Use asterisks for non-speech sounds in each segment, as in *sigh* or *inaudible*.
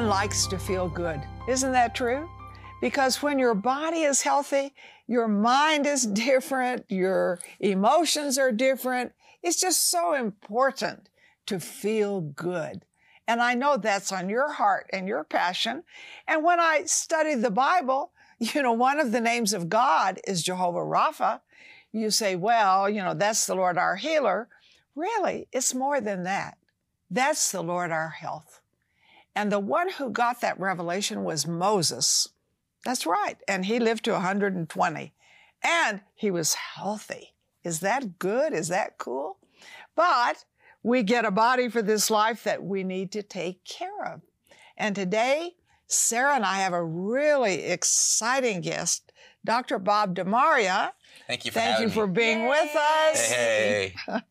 Likes to feel good. Isn't that true? Because when your body is healthy, your mind is *laughs* different, your emotions are different. It's just so important to feel good. And I know that's on your heart and your passion. And when I study the Bible, *laughs* you know, one of the names of God is Jehovah Rapha. You say, well, you know, that's the Lord our healer. Really, it's more than that. That's the Lord our health. And the one who got that revelation was Moses. That's right. And he lived to 120 and he was healthy. Is that good? Is that cool? But we get a body for this life that we need to take care of. And today, Sarah and I have a really exciting guest, Dr. Bob DeMaria. Thank you for Thank you having for me. being with us. Hey, *laughs*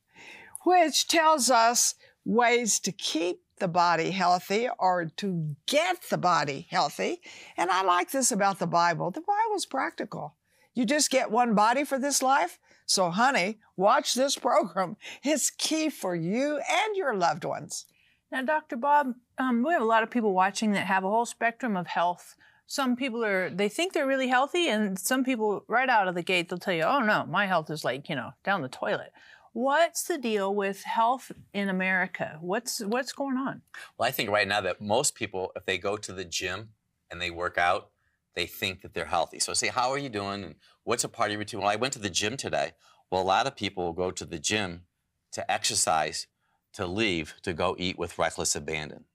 which tells us ways to keep the body healthy or to get the body healthy. And I like this about the Bible. The Bible's practical. You just get one body for this life. So, honey, watch this program. *laughs* It's key for you and your loved ones. Now, Dr. Bob, um, we have a lot of people watching that have a whole spectrum of health. Some people are, they think they're really healthy, and some people, right out of the gate, they'll tell you, oh no, my health is like, you know, down the toilet. What's the deal with health in America? What's what's going on? Well, I think right now that most people, if they go to the gym and they work out, they think that they're healthy. So I say, how are you doing? And what's a part of your routine? Well, I went to the gym today. Well, a lot of people will go to the gym to exercise, to leave, to go eat with reckless abandon.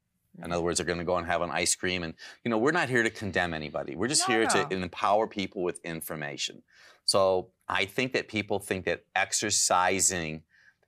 In other words, they're going to go and have an ice cream. And, you know, we're not here to condemn anybody. We're just No, here no. to empower people with information. So I think that people think that exercising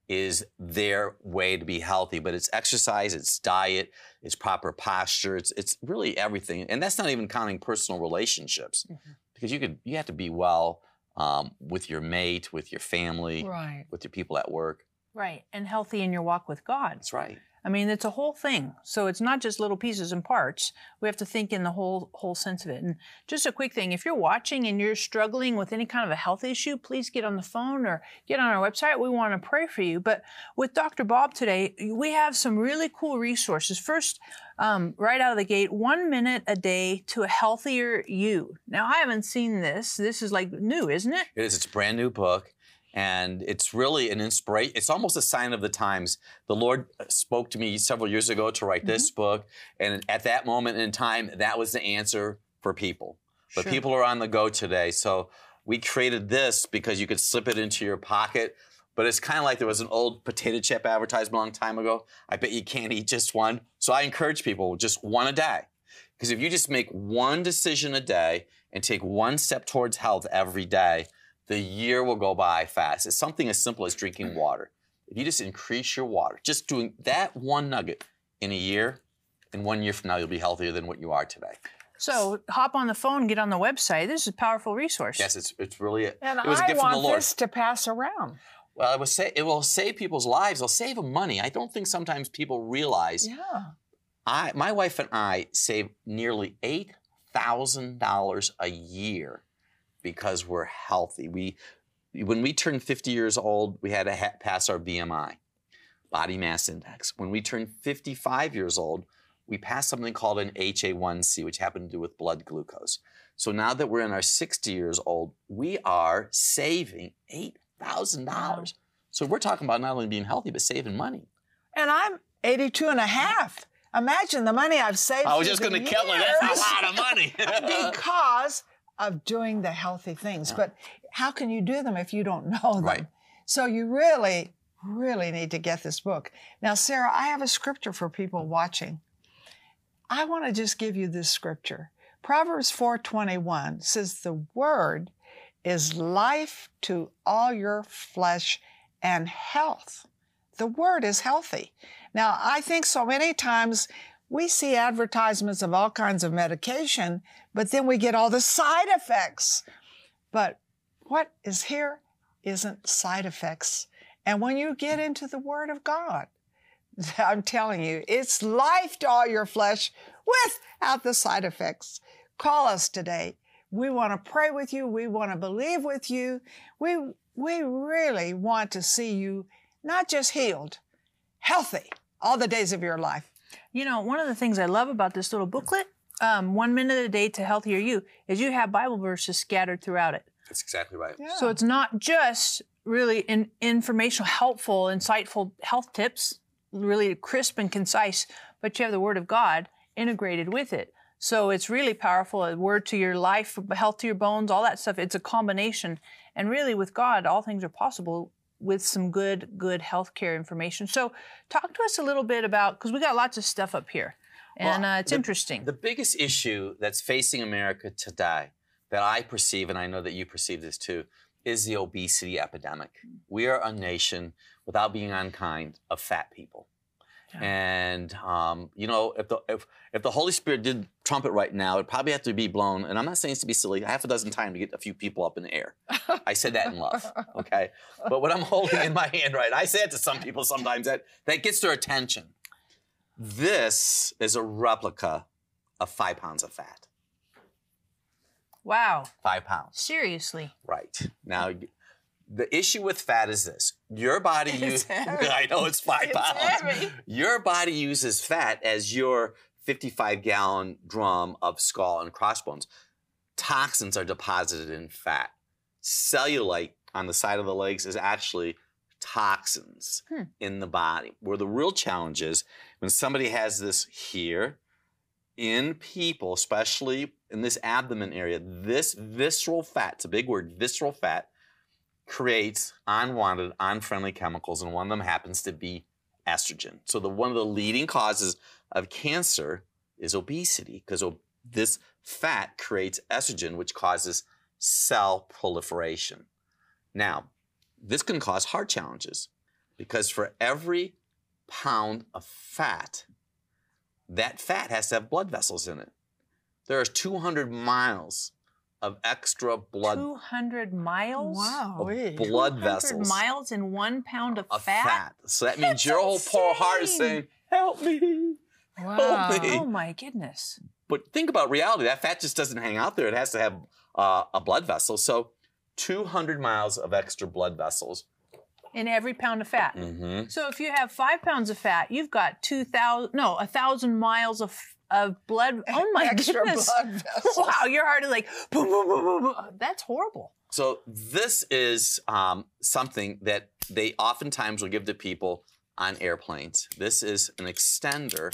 is their way to be healthy, but it's exercise, it's diet, it's proper posture, it's, it's really everything. And that's not even counting personal relationships because you could, you have to be well um, with your mate, with your family, Right. with your people at work. Right. And healthy in your walk with God. That's right. I mean, it's a whole thing. So it's not just little pieces and parts. We have to think in the whole whole sense of it. And just a quick thing, if you're watching and you're struggling with any kind of a health issue, please get on the phone or get on our website. We want to pray for you. But with Dr. Bob today, we have some really cool resources. First, um, right out of the gate, one minute a day to a healthier you. Now, I haven't seen this. This is like new, isn't it? It is. It's a brand new book, and it's really an inspiration. It's almost a sign of the times. The Lord spoke to me several years ago to write this Mm-hmm. book, and at that moment in time, that was the answer for people. But Sure. people are on the go today, so we created this because you could slip it into your pocket. But it's kind of like there was an old potato chip advertisement a long time ago. I bet you can't eat just one. So I encourage people just one a day. Because if you just make one decision a day and take one step towards health every day, the year will go by fast. It's something as simple as drinking mm. water. If you just increase your water, just doing that one nugget in a year, in one year from now, you'll be healthier than what you are today. So hop on the phone, get on the website. This is a powerful resource. Yes, it's, it's really, a, And it was a I gift from the want Lord. this to pass around. Well, it will, say, it will save people's lives. It'll save them money. I don't think sometimes people realize. Yeah. I, my wife and I save nearly eight thousand dollars a year because we're healthy. We, when we turned 50 years old, we had to ha- pass our BMI, body mass index. When we turned 55 years old, we passed something called an HA1C, which happened to do with blood glucose. So now that we're in our 60 years old, we are saving eight thousand dollars. So we're talking about not only being healthy but saving money. And I'm 82 and a half. Imagine the money I've saved. I was just going to kill her. That's a lot of money. *laughs* because of doing the healthy things. But how can you do them if you don't know them? Right. So you really, really need to get this book. Now, Sarah, I have a scripture for people watching. I want to just give you this scripture. Proverbs 4:21 says the word is life to all your flesh and health. The word is healthy. Now, I think so many times we see advertisements of all kinds of medication, but then we get all the side effects. But what is here isn't side effects. And when you get into the Word of God, *laughs* I'm telling you, it's life to all your flesh without the side effects. Call us today. We want to pray with you. We want to believe with you. We, we really want to see you not just healed, healthy all the days of your life. You know, one of the things I love about this little booklet, um, One Minute a Day to Healthier You, is you have Bible verses scattered throughout it. That's exactly right. Yeah. So it's not just really in, informational, helpful, insightful health tips, really crisp and concise, but you have the Word of God integrated with it. So it's really powerful. A word to your life, health to your bones, all that stuff. It's a combination. And really, with God, all things are possible with some good, good healthcare information. So talk to us a little bit about, because we got lots of stuff up here. And Well, uh, it's the- interesting. The biggest issue that's facing America today, that I perceive, and I know that you perceive this too, is the obesity epidemic. We are a nation, without being unkind, of fat people. And um, you know, if the if if the Holy Spirit did trumpet right now, it'd probably have to be blown. And I'm not saying this to be silly, half a dozen times to get a few people up in the air. I said that in love, *laughs* okay? But what I'm holding in my hand right, I say it to some people sometimes that that gets their attention. This is a replica of five pounds of fat. wow. Five pounds. Seriously. Right. Now, the issue with fat is this. Your body uses. *laughs* I know it's five It's pounds. heavy. Your body uses fat as your 55 gallon drum of skull and crossbones. Toxins are deposited in fat. Cellulite on the side of the legs is actually toxins Hmm. in the body. Where the real challenge is when somebody has this here, in people, especially in this abdomen area, this visceral fat, it's a big word, visceral fat, creates unwanted, unfriendly chemicals, and one of them happens to be estrogen. So the one of the leading causes of cancer is obesity because this fat creates estrogen, which causes cell proliferation. Now, this can cause heart challenges because for every pound of fat, that fat has to have blood vessels in it. There are 200 miles of extra blood 200 miles? Wow. of blood 200 vessels miles in one pound of, of fat? fat. So that means That's your whole poor heart is saying, "Help me." Wow. me. Oh my goodness. But think about reality. That fat just doesn't hang out there. It has to have uh, a blood vessel. So 200 miles of extra blood vessels. In every pound of fat. hmm So if you have five pounds of fat, you've got 2,000, no, a thousand miles of, of blood. *laughs* Oh my Extra goodness. blood. *laughs* Wow, your heart is like boom, boom, boom, boom, boom. That's horrible. So this is um, something that they oftentimes will give to people on airplanes. This is an extender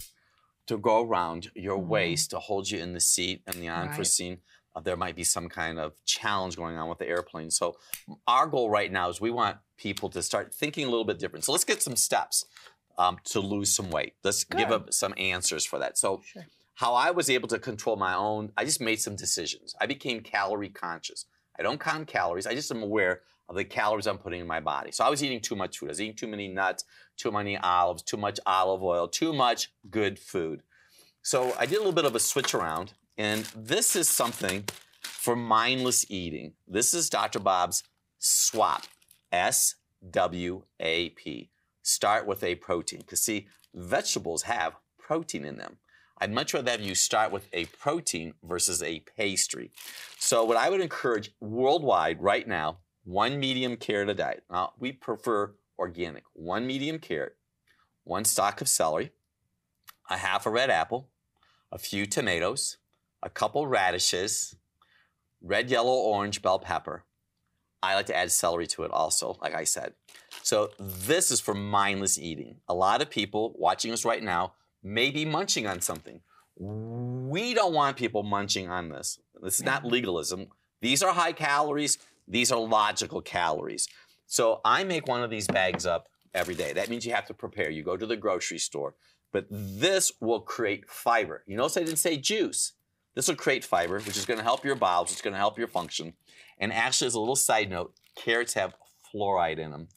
to go around your Mhm. waist to hold you in the seat and the Right. unforeseen. Uh, there might be some kind of challenge going on with the airplane. So our goal right now is we want people to start thinking a little bit different. So let's get some steps um, to lose some weight. Let's give up some answers for that. So Sure. how I was able to control my own, I just made some decisions. I became calorie conscious. I don't count calories. I just am aware of the calories I'm putting in my body. So I was eating too much food. I was eating too many nuts, too many olives, too much olive oil, too much good food. So I did a little bit of a switch around, and this is something for mindless eating. This is Dr. Bob's SWAP, S W A P. Start with a protein. Because, see, vegetables have protein in them. I'd much rather have you start with a protein versus a pastry. So, what I would encourage worldwide right now, one medium carrot a day. Now, we prefer organic. One medium carrot, one stalk of celery, a half a red apple, a few tomatoes, a couple radishes, red, yellow, orange bell pepper. I like to add celery to it also, like I said. So this is for mindless eating. A lot of people watching us right now may be munching on something. We don't want people munching on this. This is not legalism. These are high calories. These are logical calories. So I make one of these bags up every day. That means you have to prepare. You go to the grocery store. But this will create fiber. You notice I didn't say juice. This will create fiber, which is going to help your bowels, It's going to help your function. And actually, as a little side note, carrots have fluoride in them.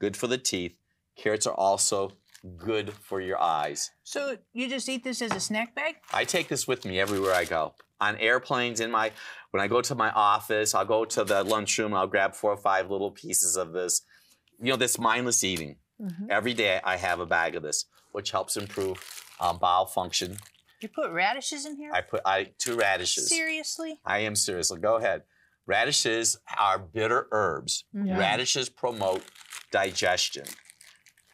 Good for the teeth. Carrots are also good for your eyes. So you just eat this as a snack bag? I take this with me everywhere I go. On airplanes, in my when I go to my office, I'll go to the lunchroom and I'll grab four or five little pieces of this. You know, this mindless eating. Mhm. Every day I have a bag of this, which helps improve um, bowel function. You put radishes in here? I put I two radishes. Seriously? I am serious. Go ahead. Radishes are bitter herbs. Yeah. Radishes promote digestion.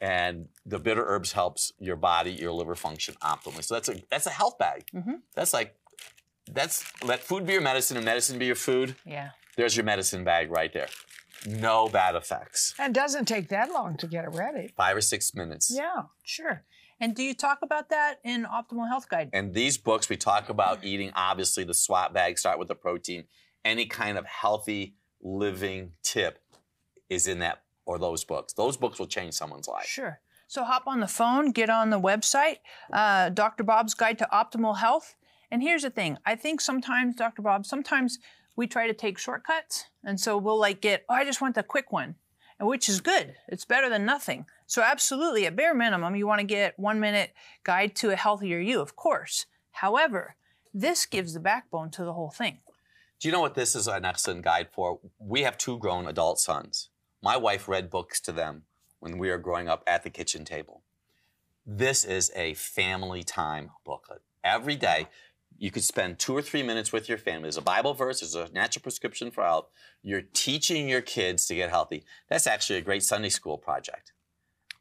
and the bitter herbs helps your body, your liver function optimally. So that's a that's a health bag. Mhm. That's like that's let food be your medicine and medicine be your food. Yeah. There's your medicine bag right there. No bad effects. And doesn't take that long to get it ready. Five or six minutes. Yeah. Sure. And do you talk about that in Optimal Health Guide? And these books, we talk about eating, obviously, the SWAP bag, start with the protein. Any kind of healthy living tip is in that or those books. Those books will change someone's life. Sure. So hop on the phone, get on the website, uh, Dr. Bob's Guide to Optimal Health. And here's the thing I think sometimes, Dr. Bob, sometimes we try to take shortcuts. And so we'll like get, oh, I just want the quick one, and which is good. It's better than nothing. So, absolutely, at bare minimum, you want to get one minute guide to a healthier you, of course. However, this gives the backbone to the whole thing. Do you know what this is an excellent guide for? We have two grown adult sons. My wife read books to them when we were growing up at the kitchen table. This is a family time booklet. Every day, you could spend two or three minutes with your family. There's a Bible verse, there's a natural prescription for health. You're teaching your kids to get healthy. That's actually a great Sunday school project.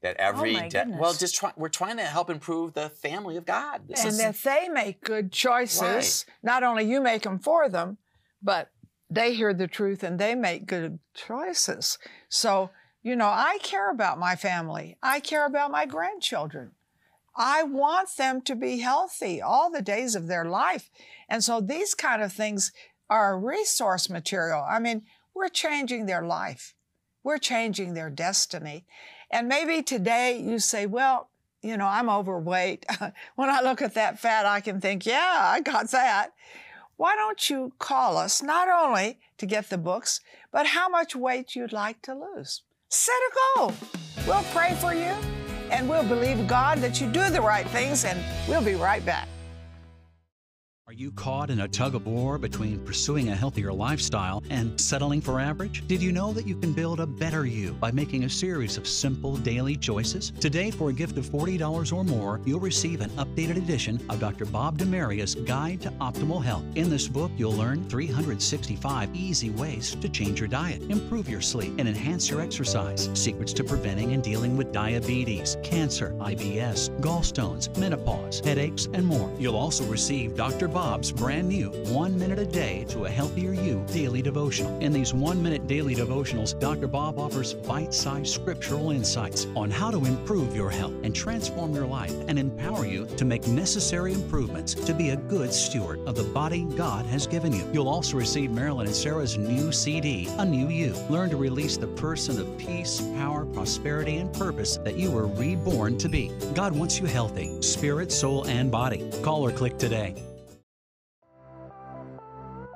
That oh every Oh day, well, just try, we're trying to help improve the family of God. This and is, if they make good choices, not only you make them for them, but they hear the truth and they make good choices. So, you know, I care about my family. I care about my grandchildren. I want them to be healthy all the days of their life. And so these kind of things are resource material. I mean, we're changing their life. We're changing their destiny. And maybe today you say, well, you know, I'm overweight. *laughs* when I look at that fat, I can think, yeah, I got that. Why don't you call us not only to get the books, but how much weight you'd like to lose? Set a goal. We'll pray for you and we'll believe God that you do the right things, and we'll be right back. Are you caught in a tug of war between pursuing a healthier lifestyle and settling for average? Did you know that you can build a better you by making a series of simple daily choices? Today, for a gift of $40 or more, you'll receive an updated edition of Dr. Bob DeMaria's Guide to Optimal Health. In this book, you'll learn 365 easy ways to change your diet, improve your sleep, and enhance your exercise. Secrets to preventing and dealing with diabetes, cancer, IBS, gallstones, menopause, headaches, and more. You'll also receive Dr. Bob's brand new One Minute a Day to a Healthier You daily devotional. In these one minute daily devotionals, Dr. Bob offers bite sized scriptural insights on how to improve your health and transform your life and empower you to make necessary improvements to be a good steward of the body God has given you. You'll also receive Marilyn and Sarah's new CD, A New You. Learn to release the person of peace, power, prosperity, and purpose that you were reborn to be. God wants you healthy, spirit, soul, and body. Call or click today.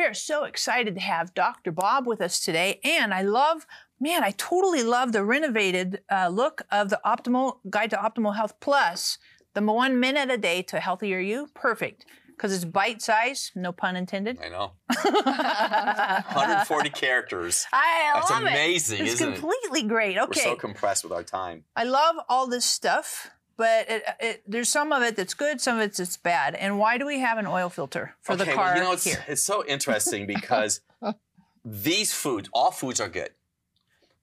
We are so excited to have Dr. Bob with us today. And I love, man, I totally love the renovated uh, look of the Optimal Guide to Optimal Health Plus, the one minute a day to healthier you. Perfect. Because it's bite size, no pun intended. I know. *laughs* 140 characters. I That's love amazing, it. It's isn't it? completely great. Okay. We're so compressed with our time. I love all this stuff, but it, it, there's some of it that's good, some of it that's bad. And why do we have an oil filter for the car well, you know, it's, here? it's so interesting *laughs* because these foods, all foods are good.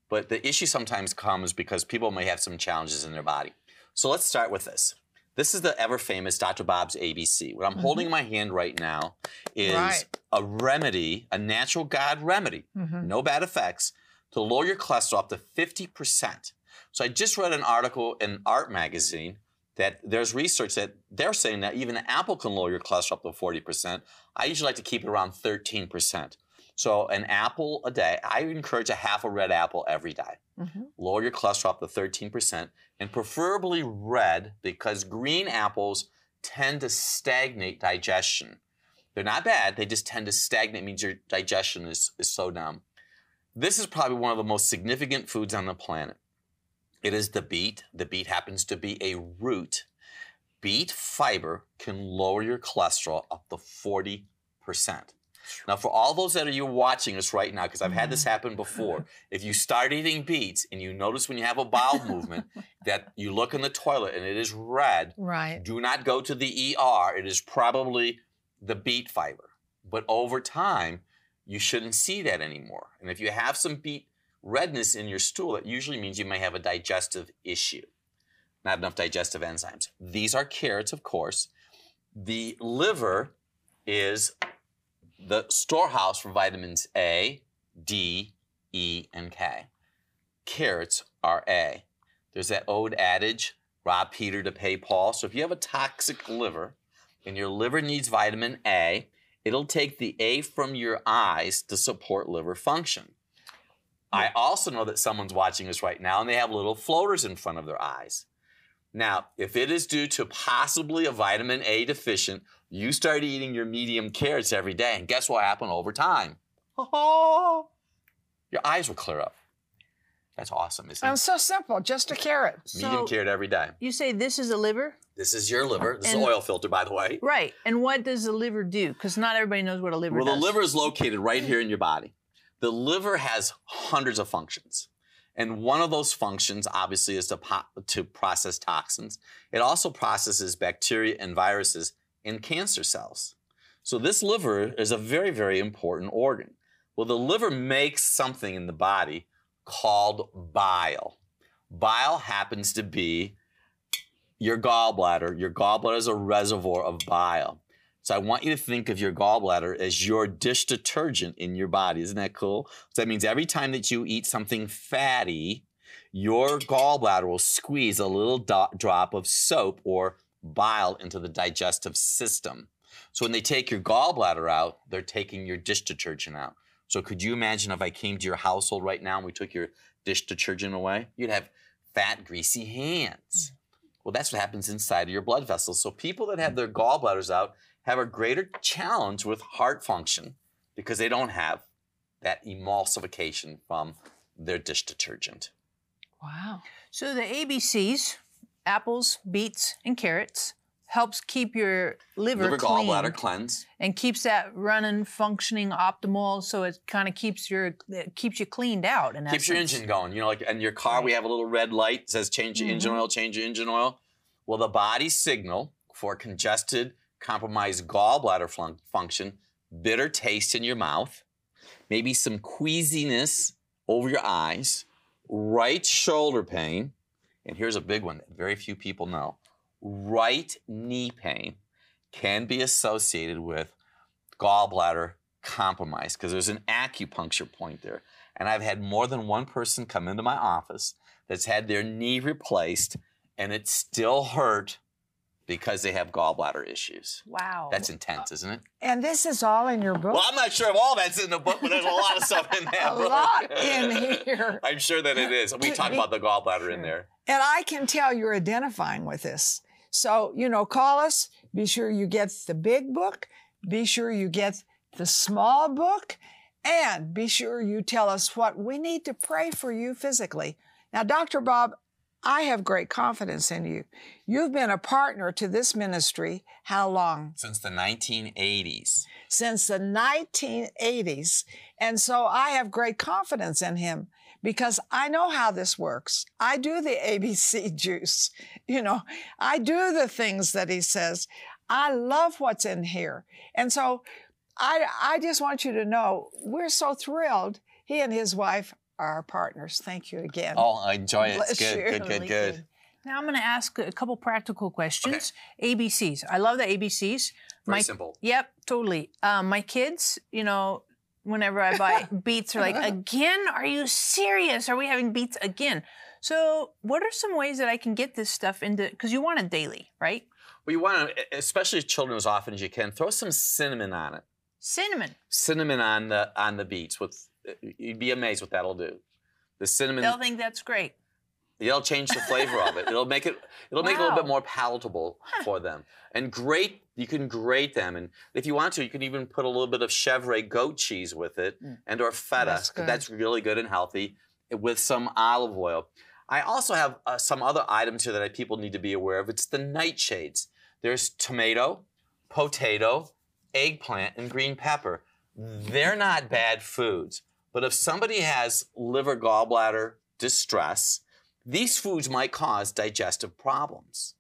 But the issue sometimes comes because people may have some challenges in their body. So let's start with this. This is the ever famous Dr. Bob's ABC. What I'm mm-hmm. holding in my hand right now is Right. a remedy, a natural God remedy, mm-hmm. no bad effects, to lower your cholesterol up to 50%. So I just read an article in Art Magazine that there's research that they're saying that even an apple can lower your cholesterol up to 40%. I usually like to keep it around 13%. So an apple a day, I encourage a half a red apple every day. Mm-hmm. Lower your cholesterol up to 13%, and preferably red because green apples tend to stagnate digestion. They're not bad, they just tend to stagnate, means your digestion is, is so down. This is probably one of the most significant foods on the planet. It is the beet. The beet happens to be a root. Beet fiber can lower your cholesterol up to 40%. Now, for all those that are you watching us right now, because I've had this happen before, *laughs* if you start eating beets and you notice when you have a bowel movement *laughs* that you look in the toilet and it is red, Right. do not go to the ER. It is probably the beet fiber. But over time, you shouldn't see that anymore. And if you have some beet redness in your stool, it usually means you may have a digestive issue. Not enough digestive enzymes. These are carrots, of course. The liver is the storehouse for vitamins A, D, E, and K. Carrots are A. There's that old adage, rob Peter to pay Paul. So if you have a toxic liver and your liver needs vitamin A, it'll take the A from your eyes to support liver function. I also know that someone's watching us right now and they have little floaters in front of their eyes. Now, if it is due to possibly a vitamin A deficient, you start eating your medium carrots every day, and guess what happened over time? *laughs* Your eyes will clear up. That's awesome, isn't it? And it? so simple, just a carrot. Medium So- carrot every day. You say this is a liver? This is your liver. This And- is oil filter, by the way. Right. And what does the liver do? Because not everybody knows what a liver Well, does. the liver is located right here in your body. The liver has hundreds of functions. And one of those functions, obviously, is to, po- to process toxins. It also processes bacteria and viruses and cancer cells. So, this liver is a very, very important organ. Well, the liver makes something in the body called bile. Bile happens to be your gallbladder. Your gallbladder is a reservoir of bile. So I want you to think of your gallbladder as your dish detergent in your body. Isn't that cool? So that means every time that you eat something fatty, your gallbladder will squeeze a little do- drop of soap or bile into the digestive system. So when they take your gallbladder out, they're taking your dish detergent out. So could you imagine if I came to your household right now and we took your dish detergent away? You'd have fat, greasy hands. Mm. Well, that's what happens inside of your blood vessels. So people that have their gallbladders out have a greater challenge with heart function because they don't have that emulsification from their dish detergent. Wow. So the ABCs, apples, beets, and carrots, helps keep your liver, Liver clean gallbladder cleanse. and keeps that running, functioning optimal. So it kind of keeps your it keeps you cleaned out. And keeps your engine going. You know, like in your car, we have a little red light says change your engine Mhm. oil, change your engine oil. Well, the body signal for congested, compromised gallbladder flun- function, bitter taste in your mouth, maybe some queasiness over your eyes, right shoulder pain, and here's a big one that very few people know right knee pain can be associated with gallbladder compromise because there's an acupuncture point there. And I've had more than one person come into my office that's had their knee replaced and it still hurt because they have gallbladder issues. wow. That's intense, isn't it? And this is all in your book. Well, I'm not sure if all that's in the book, but there's a lot of stuff in *laughs* there. A lot in here. *laughs* I'm sure that it is. We talk about the gallbladder in there. And I can tell you're identifying with this. So, you know, call us. Be sure you get the big book. Be sure you get the small book. And be sure you tell us what we need to pray for you physically. Now, Dr. Bob, I have great confidence in you. You've been a partner to this ministry how long? Since the 1980s. since the 1980s. And so I have great confidence in him because I know how this works. I do the ABC juice. You know, I do the things that he says. I love what's in here. And so I, I just want you to know we're so thrilled. He and his wife our partners. Thank you again. Oh, I enjoy it. It's Bless good, you. good, good, Totally good. Now I'm going to ask a couple practical questions. ABCs. I love the ABCs. Very My- simple. Yep, totally. Um, my kids, you know, whenever I buy *laughs* beets, are like, again? Are you serious? Are we having beets again? So, what are some ways that I can get this stuff into? Because you want it daily, right? Well, you want to, especially children, as often as you can, throw some cinnamon on it. Cinnamon. Cinnamon on the on the beets. With you'd be amazed what that'll do. The cinnamon. They'll think that's great. It'll change the flavor of it. *laughs* It'll make it. It'll make it a little bit more palatable for them. And grate. You can grate them, and if you want to, you can even put a little bit of chevre goat cheese with it, and or feta. That's good. That's really good and healthy, with some olive oil. I also have uh, some other items here that people need to be aware of. It's the nightshades. There's tomato, potato, eggplant, and green pepper. They're not bad foods, but if somebody has liver gallbladder distress, these foods might cause digestive problems.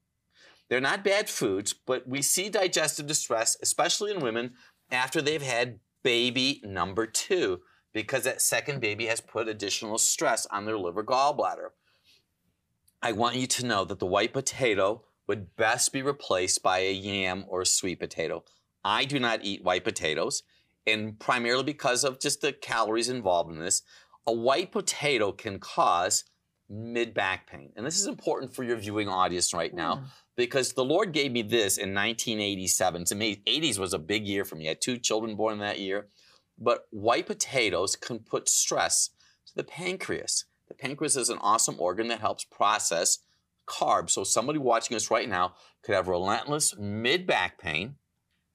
They're not bad foods, but we see digestive distress, especially in women, after they've had baby number two, because that second baby has put additional stress on their liver gallbladder. I want you to know that the white potato would best be replaced by a yam or a sweet potato. I do not eat white potatoes, and primarily because of just the calories involved in this. A white potato can cause mid back pain. And this is important for your viewing audience right now hmm. because the Lord gave me this in 1987. To me, 80s was a big year for me. I had two children born that year. But white potatoes can put stress to the pancreas. The pancreas is an awesome organ that helps process carbs. So somebody watching us right now could have relentless mid back pain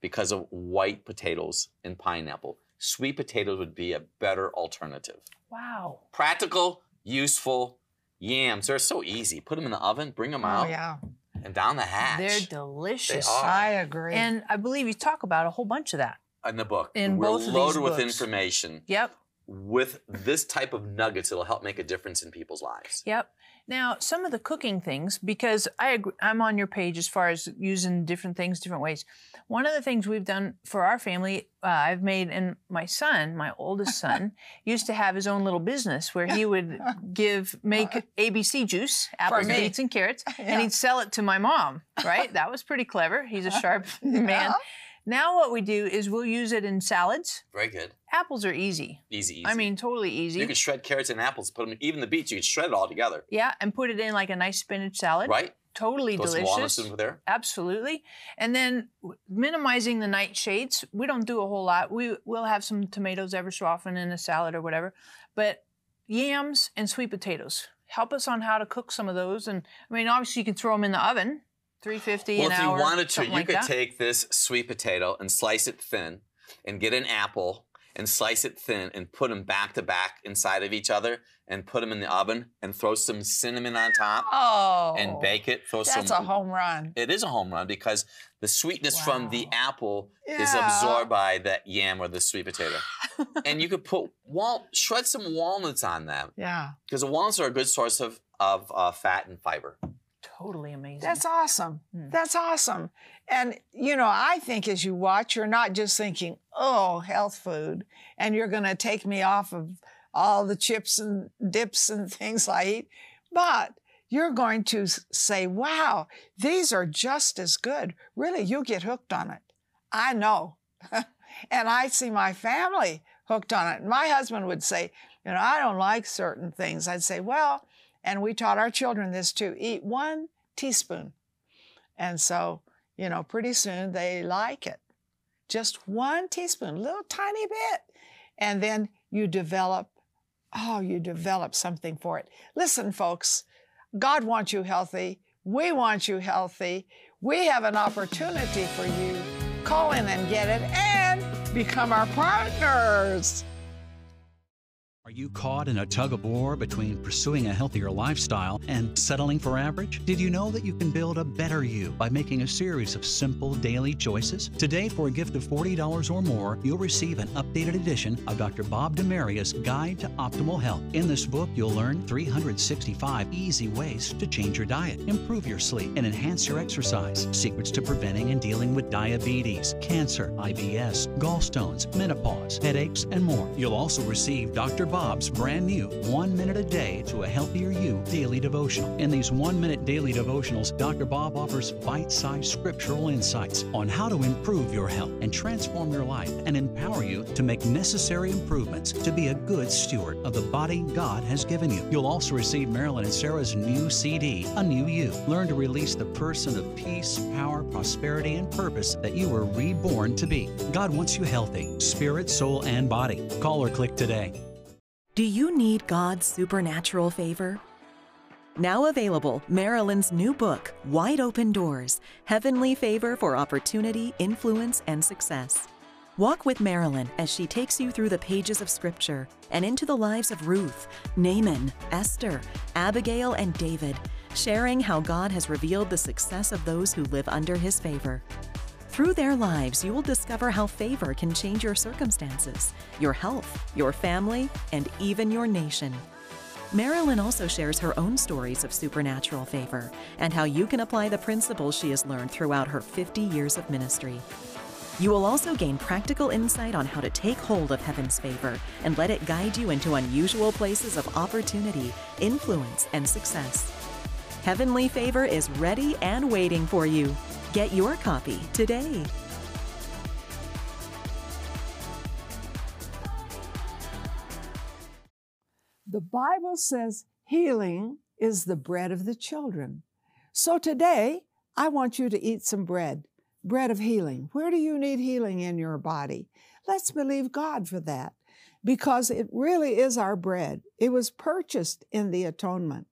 because of white potatoes and pineapple. Sweet potatoes would be a better alternative. Wow. Practical, useful. Yams, they're so easy. Put them in the oven, bring them oh, out, Oh, yeah. and down the hatch. They're delicious. are. I agree. And I believe you talk about a whole bunch of that. in the book. In We're both of loaded with information. Yep. With this type of nuggets, it'll help make a difference in people's lives. Yep. Now, some of the cooking things, because I agree, I'm on your page as far as using different things different ways. One of the things we've done for our family, uh, I've made, and my son, my oldest son, *laughs* used to have his own little business where he would *laughs* give, make *laughs* ABC juice, apples, beets, and carrots, Yeah. and he'd sell it to my mom. Right? that was pretty clever. He's a sharp man. Now, what we do is we'll use it in salads. Very good. Apples are easy. Easy, easy. I mean, totally easy. you can shred carrots and apples, put them, even the beets, you can shred it all together. yeah, and put it in like a nice spinach salad. Right? Totally Throw some delicious. walnuts in there. Absolutely. And then minimizing the nightshades. We don't do a whole lot. We will have some tomatoes ever so often in a salad or whatever. But yams and sweet potatoes. Help us on how to cook some of those. And I mean, obviously you can throw them in the oven, 350 Well, an if you hour. wanted to, you like could that. take this sweet potato and slice it thin and get an apple and slice it thin and put them back to back inside of each other and put them in the oven and throw some cinnamon on top oh. and bake it. Throw That's some a home run. It is a home run because the sweetness from the Wow. apple is absorbed by that yam or the sweet potato. *laughs* and you could put wal- shred some walnuts on them Yeah. because the walnuts are a good source of of uh, fat and fiber. Totally amazing. That's awesome. Hmm. That's awesome. And, you know, I think as you watch, you're not just thinking, oh, health food, and you're going to take me off of all the chips and dips and *laughs* things I eat, but you're going to say, wow, these are just as good. Really, you'll get hooked on it. I know. *laughs* and I see my family hooked on it. My husband would say, you know, I don't like certain things. I'd say, well, and we taught our children this too eat one teaspoon. And so, you know, pretty soon they like it. Just one teaspoon, a little tiny bit. And then you develop, oh, you develop something for it. Listen, folks, God wants you healthy. We want you healthy. We have an opportunity for you. Call in and get it and become our partners. Are you caught in a tug of war between pursuing a healthier lifestyle and settling for average? Did you know that you can build a better you by making a series of simple daily choices? Today, for a gift of $40 or more, you'll receive an updated edition of Dr. Bob DeMaria's Guide to Optimal Health. In this book, you'll learn 365 easy ways to change your diet, improve your sleep, and enhance your exercise. Secrets to preventing and dealing with diabetes, cancer, IBS, gallstones, menopause, headaches, and more. You'll also receive Dr. Bob Bob's brand new One Minute a Day to a Healthier You daily devotional. In these one minute daily devotionals, Dr. Bob offers bite sized scriptural insights on how to improve your health and transform your life and empower you to make necessary improvements to be a good steward of the body God has given you. You'll also receive Marilyn and Sarah's new CD, A New You. Learn to release the person of peace, power, prosperity, and purpose that you were reborn to be. God wants you healthy, spirit, soul, and body. Call or click today. Do you need God's supernatural favor? Now available, Marilyn's new book, Wide Open Doors Heavenly Favor for Opportunity, Influence, and Success. Walk with Marilyn as she takes you through the pages of Scripture and into the lives of Ruth, Naaman, Esther, Abigail, and David, sharing how God has revealed the success of those who live under his favor. Through their lives, you will discover how favor can change your circumstances, your health, your family, and even your nation. Marilyn also shares her own stories of supernatural favor and how you can apply the principles she has learned throughout her 50 years of ministry. You will also gain practical insight on how to take hold of heaven's favor and let it guide you into unusual places of opportunity, influence, and success. Heavenly Favor is ready and waiting for you. Get your copy today. The Bible says healing is the bread of the children. So today, I want you to eat some bread, bread of healing. Where do you need healing in your body? Let's believe God for that because it really is our bread. It was purchased in the atonement.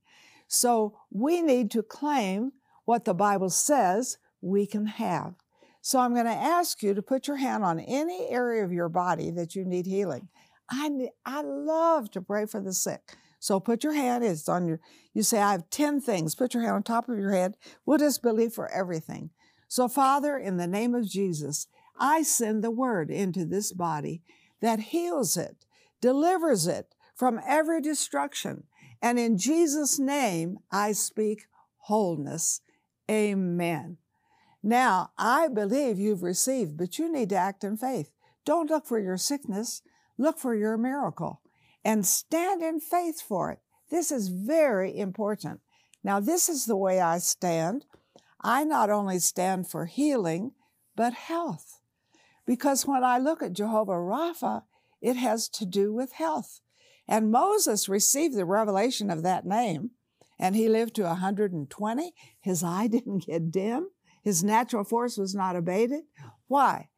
So we need to claim what the Bible says we can have. So I'm going to ask you to put your hand on any area of your body that you need healing. I, I love to pray for the sick. So put your hand, it's on your, you say, I have 10 things. Put your hand on top of your head. We'll just believe for everything. So, Father, in the name of Jesus, I send the word into this body that heals it, delivers it from every destruction. And in Jesus' name, I speak wholeness. Amen. Now, I believe you've received, but you need to act in faith. Don't look for your sickness, look for your miracle and stand in faith for it. This is very important. Now, this is the way I stand. I not only stand for healing, but health. Because when I look at Jehovah Rapha, it has to do with health. And Moses received the revelation of that name, and he lived to 120. His eye *laughs* didn't get dim. His natural force was not abated. Why?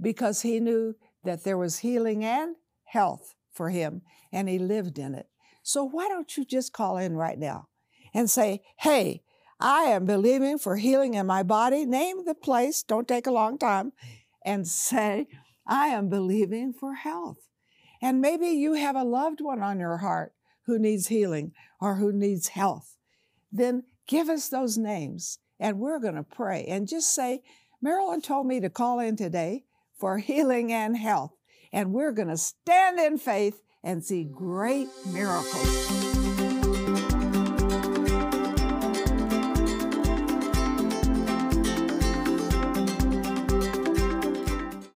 Because he knew that there was healing and health for him, and he lived in it. So why don't you just call in right now and say, Hey, I am believing for healing in my body. Name the place, don't take a long time, and say, I am believing for health. And maybe you have a loved one on your heart who needs healing or who needs health. Then give us those names and we're going to pray and just say, Marilyn told me to call in today for *laughs* healing and health. And we're going to stand in faith and see great miracles.